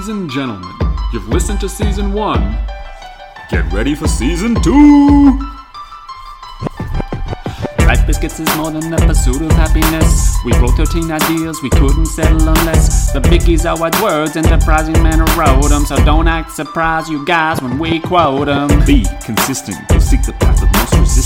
Ladies and gentlemen, you've listened to season one. Get ready for season two! Life biscuits is more than the pursuit of happiness. We wrote 13 ideas, we couldn't settle unless the biggies are wide words, enterprising men who wrote them. So don't act surprised, you guys, when we quote them. Be consistent, go seek the path of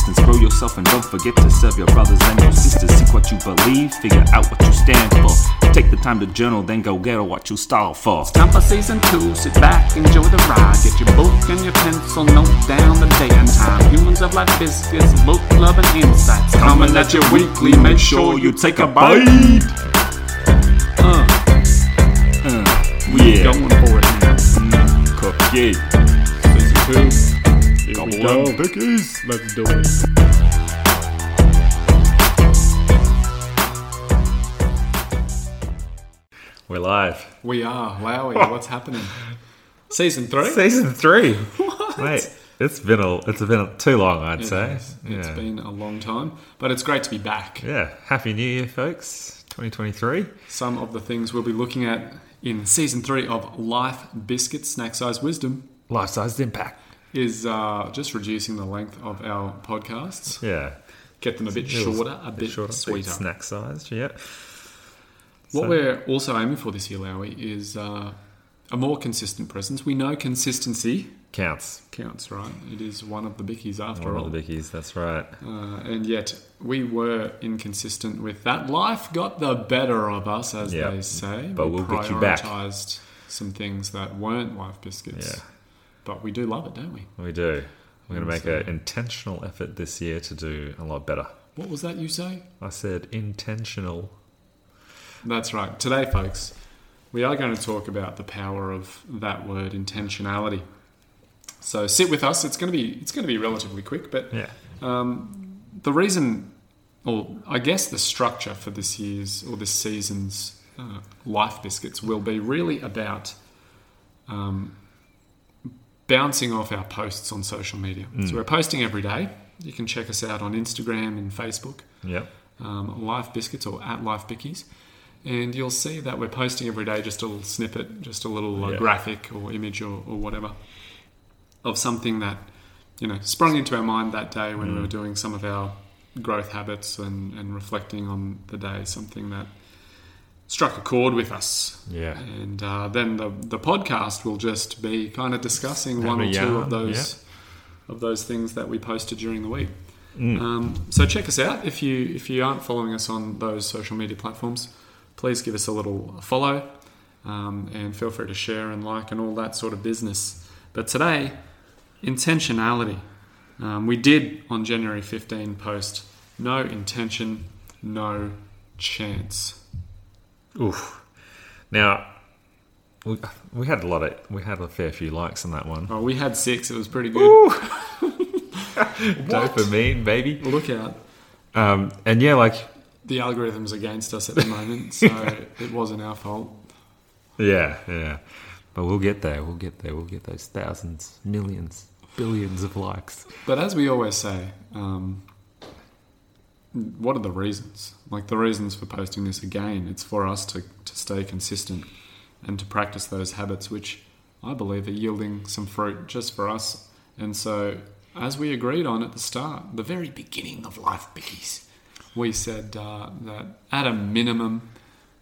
most resistance. Grow yourself and don't forget to serve your brothers and your sisters. Seek what you believe, figure out what you stand for. Take the time to journal, then go get what you style for. Time for season two, sit back, enjoy the ride. Get your book and your pencil, note down the date and time. Humans of life biscuits, book club and insights. Coming at you weekly, make sure you take a bite! Uh, uh, Yeah. Going for it now. Cookie. Season two. Here Come we on, go. Bickies. Let's do it. We're live. We are. Wowie, what's happening? Season three? Season three. Mate, it's been a, it's been too long, I'd say. It say. has. It's yeah. been a long time, but it's great to be back. yeah. Happy New Year, folks. 2023. Some of the things we'll be looking at in season three of Life Biscuit Snack Size Wisdom Life sized impact. Is uh, just reducing the length of our podcasts, Yeah. get them a bit shorter, a bit, shorter, sweeter. snack sized. Yeah. What So- we're also aiming for this year, Lowy, is uh, a more consistent presence. We know consistency Counts. counts, right? It is one of the bickies after One all. One of the bickies. That's right. Uh, and yet we were inconsistent with that. Life got the better of us, as Yeah. they say. But we we'll get you back. prioritised some things that weren't life biscuits. Yeah. But we do love it, don't we? We do. We're going to make an intentional effort this year to do a lot better. What was that you say? I said intentional. That's right. Today, folks, we are going to talk about the power of that word intentionality. So sit with us. It's going to be it's going to be relatively quick, but Yeah. Um, the reason, or I guess the structure for this year's or this season's uh, Life Biscuits will be really about um, bouncing off our posts on social media. So we're posting every day. You can check us out on Instagram and Facebook, Yep. um, Life Biscuits or at Life Bickies. And you'll see that we're posting every day just a little snippet, just a little uh, Yeah. graphic or image or, or whatever of something that you know sprung into our mind that day when we were doing some of our growth habits and, and reflecting on the day. Something that struck a chord with us. Yeah. And uh, then the the podcast will just be kind of discussing Have one or two of those of those things that we posted during the week. Um, so check us out if you if you aren't following us on those social media platforms. Please give us a little follow um, and feel free to share and like and all that sort of business. But today, intentionality. Um, we did on January 15 post no intention, no chance. Oof. Now, we, we had a lot of, we had a fair few likes on that one. Oh, we had six. It was pretty good. Dopamine, baby. Look out. Um, and yeah, like, The algorithm's against us at the moment, so it wasn't our fault. yeah, yeah. But we'll get there. We'll get there. We'll get those thousands, millions, billions of likes. But as we always say, um, what are the reasons? Like the reasons for posting this again, it's for us to, to stay consistent and to practice those habits, which I believe are yielding some fruit just for us. And so, as we agreed on at the start, the very beginning of Life Bickies, we said uh, that at a minimum,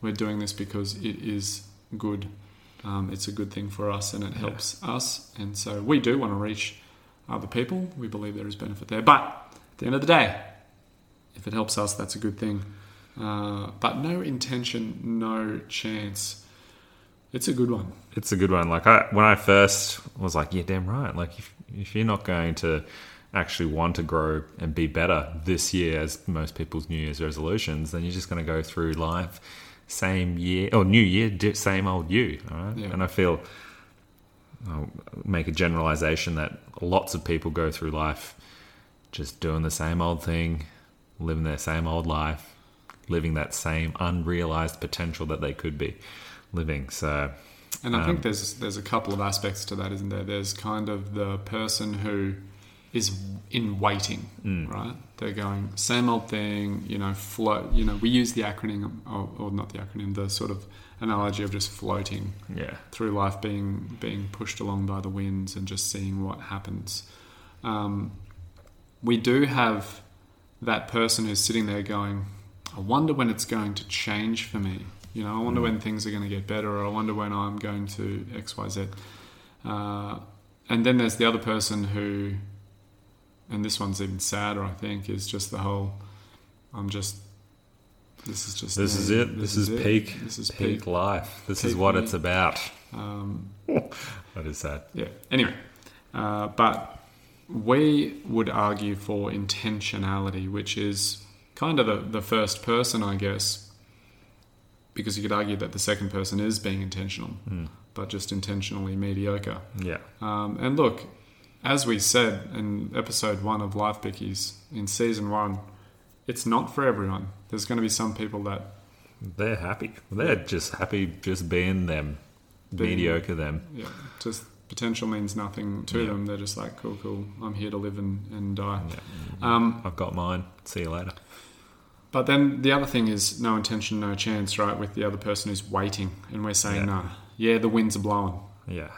we're doing this because it is good. Um, it's a good thing for us and it helps us. And so we do want to reach other people. We believe there is benefit there. But at the end of the day, if it helps us, that's a good thing. Uh, but no intention, no chance. It's a good one. It's a good one. Like I, when I first was like, yeah, damn right. Like if, if you're not going to actually want to grow and be better this year, as most people's New Year's resolutions, then you're just going to go through life same year or new year, same old you. All right. Yeah. And I feel I'll make a generalization that lots of people go through life just doing the same old thing, living their same old life, living that same unrealized potential that they could be living. So And I Um, think there's there's a couple of aspects to that, isn't there? There's kind of the person who is in waiting, Mm. right? They're going same old thing, you know, float. You know, we use the acronym, or, or not the acronym, the sort of analogy of just floating Yeah. through life, being being pushed along by the winds and just seeing what happens. Um, we do have that person who's sitting there going, I wonder when it's going to change for me. You know, I wonder when things are going to get better, or I wonder when I'm going to X, Y, Z. Uh, and then there's the other person who, and this one's even sadder, I think, is just the whole, I'm just, this is just, This me. is it. This, is it. peak. This is peak, peak. life. This is what me. it's about. Um, That is sad. yeah. Anyway, uh, but we would argue for intentionality, which is kind of the, the first person, I guess, because you could argue that the second person is being intentional, Hmm. but just intentionally mediocre. Yeah. Um, and look, as we said in episode one of Life Bickies in season one, it's not for everyone. There's going to be some people that They're happy. They're just happy just being them. Being- Mediocre them. yeah, just potential means nothing to Yeah. them. They're just like, cool, cool. I'm here to live and, and die. Yeah. Um, I've got mine. See you later. But then the other thing is no intention, no chance, right? With the other person who's waiting, and we're saying, Yeah. no, yeah, the winds are blowing, Yeah.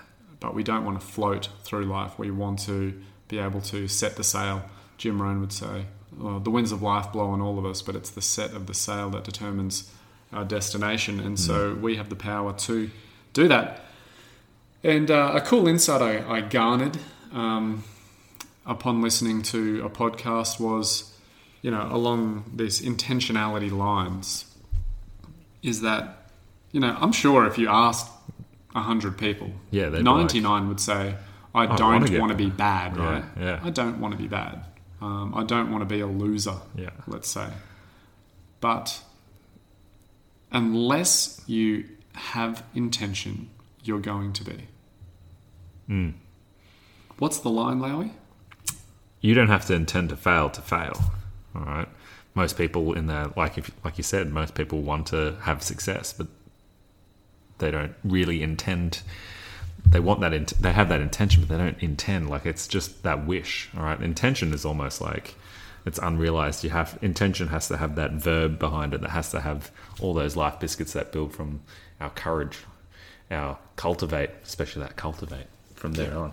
but we don't want to float through life. We want to be able to set the sail. Jim Rohn would say, well, the winds of life blow on all of us, but it's the set of the sail that determines our destination. And so we have the power to do that. And uh, a cool insight I, I garnered um, upon listening to a podcast was, you know, along these intentionality lines, is that, you know, I'm sure if you asked 100 people, Yeah, they'd be 99 would say, I I don't want to be bad, right? yeah. I don't want to be bad. Um, I don't want to be a loser, Yeah. let's say. But unless you have intention, you're going to be. Mm. What's the line, Lowy? You don't have to intend to fail to fail. All right. Most people in there, like if, like you said, most people want to have success, but they don't really intend. They want that. Int- they have that intention, but they don't intend. Like it's just that wish. All right. Intention is almost like it's unrealized. You have intention has to have that verb behind it. That has to have all those life biscuits that build from our courage, our cultivate, especially that cultivate from there on.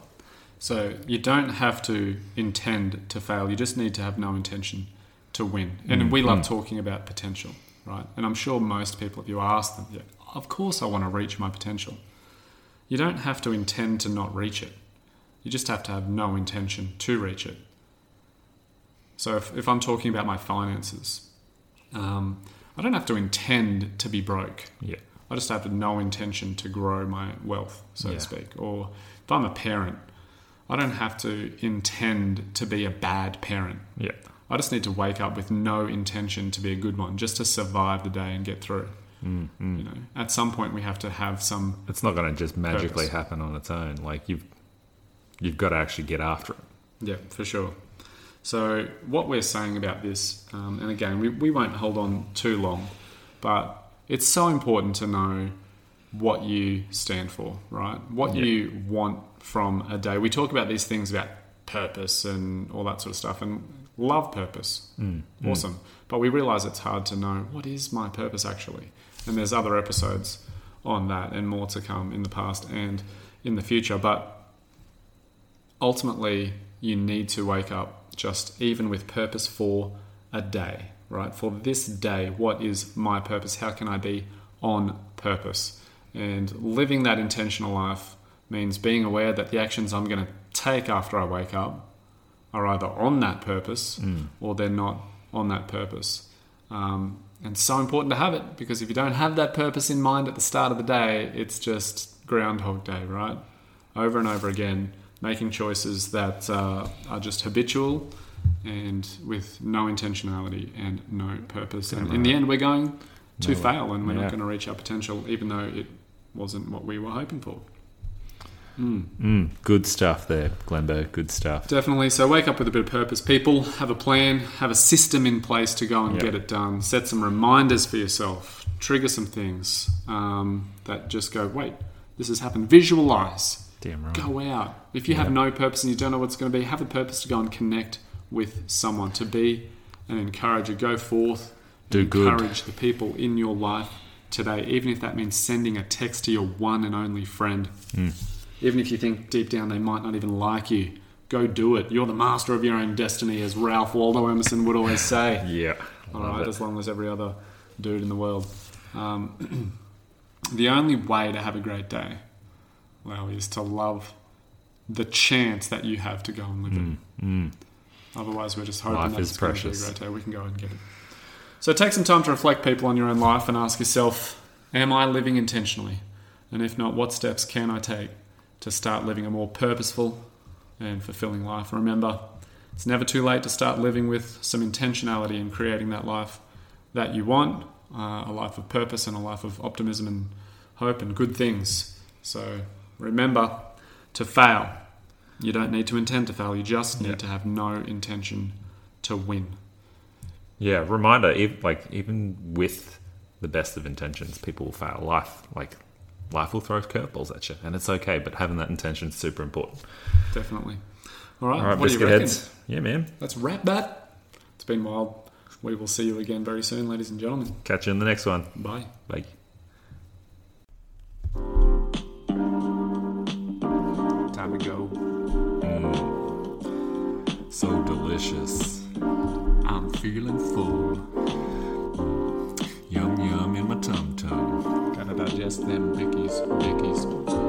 So you don't have to intend to fail. You just need to have no intention to win. And we love talking about potential, right? And I'm sure most people, if you ask them, yeah, of course I want to reach my potential. You don't have to intend to not reach it. You just have to have no intention to reach it. So if, if I'm talking about my finances, um, I don't have to intend to be broke. Yeah. I just have no intention to grow my wealth, so Yeah. to speak. Or if I'm a parent, I don't have to intend to be a bad parent. Yeah. I just need to wake up with no intention to be a good one, just to survive the day and get through. Mm, mm. You know, at some point we have to have some. It's not going to just magically Purpose. happen on its own. Like you've you've got to actually get after it. Yeah, for sure. So what we're saying about this, um, and again, we, we won't hold on too long, but it's so important to know what you stand for, right? What Yeah. you want from a day. We talk about these things about purpose and all that sort of stuff, and love purpose, Mm. awesome. But we realize it's hard to know what is my purpose actually. And there's other episodes on that and more to come in the past and in the future. But ultimately, you need to wake up just even with purpose for a day, right? For this day, what is my purpose? How can I be on purpose? And living that intentional life means being aware that the actions I'm going to take after I wake up are either on that purpose Mm. or they're not on that purpose. Um, and so important to have it because if you don't have that purpose in mind at the start of the day, it's just Groundhog Day, right? Over and over again, making choices that uh, are just habitual and with no intentionality and no purpose. And in the end, we're going to No. fail and we're Yeah. not going to reach our potential, even though it wasn't what we were hoping for. Mm. Mm, good stuff there, Glenberg. Good stuff. Definitely. So wake up with a bit of purpose, people. Have a plan, have a system in place to go and Yeah. get it done. Set some reminders for yourself. Trigger some things um, that just go, wait, this has happened. Visualize. Damn right. Go out. If you have no purpose and you don't know what's going to be, have a purpose to go and connect with someone, to be an encourager. Go forth, Do good. encourage the people in your life today, even if that means sending a text to your one and only friend. Hmm. Even if you think deep down they might not even like you, go do it. You're the master of your own destiny, as Ralph Waldo Emerson would always say. Yeah. All right, it. as long as every other dude in the world. Um, the only way to have a great day, well, is to love the chance that you have to go and live it. Otherwise, we're just hoping Life that is it's going to be a precious. great day. We can go and get it. So take some time to reflect, people, on your own life and ask yourself, am I living intentionally? And if not, what steps can I take to start living a more purposeful and fulfilling life? Remember, it's never too late to start living with some intentionality and creating that life that you want uh, a life of purpose and a life of optimism and hope and good things. So remember to fail. You don't need to intend to fail, you just need Yeah. to have no intention to win. Yeah, reminder, ev- like even with the best of intentions, people will fail. Life, like life will throw curveballs at you, and it's okay. But having that intention is super important. Definitely. All right, All right, what biscuit heads. Yeah, man. Let's wrap that. It's been wild. We will see you again very soon, ladies and gentlemen. Catch you in the next one. Bye. Bye. Time to go. Delicious. I'm feeling full. Yum yum in my tum tum. Gotta digest them bickies, bickies.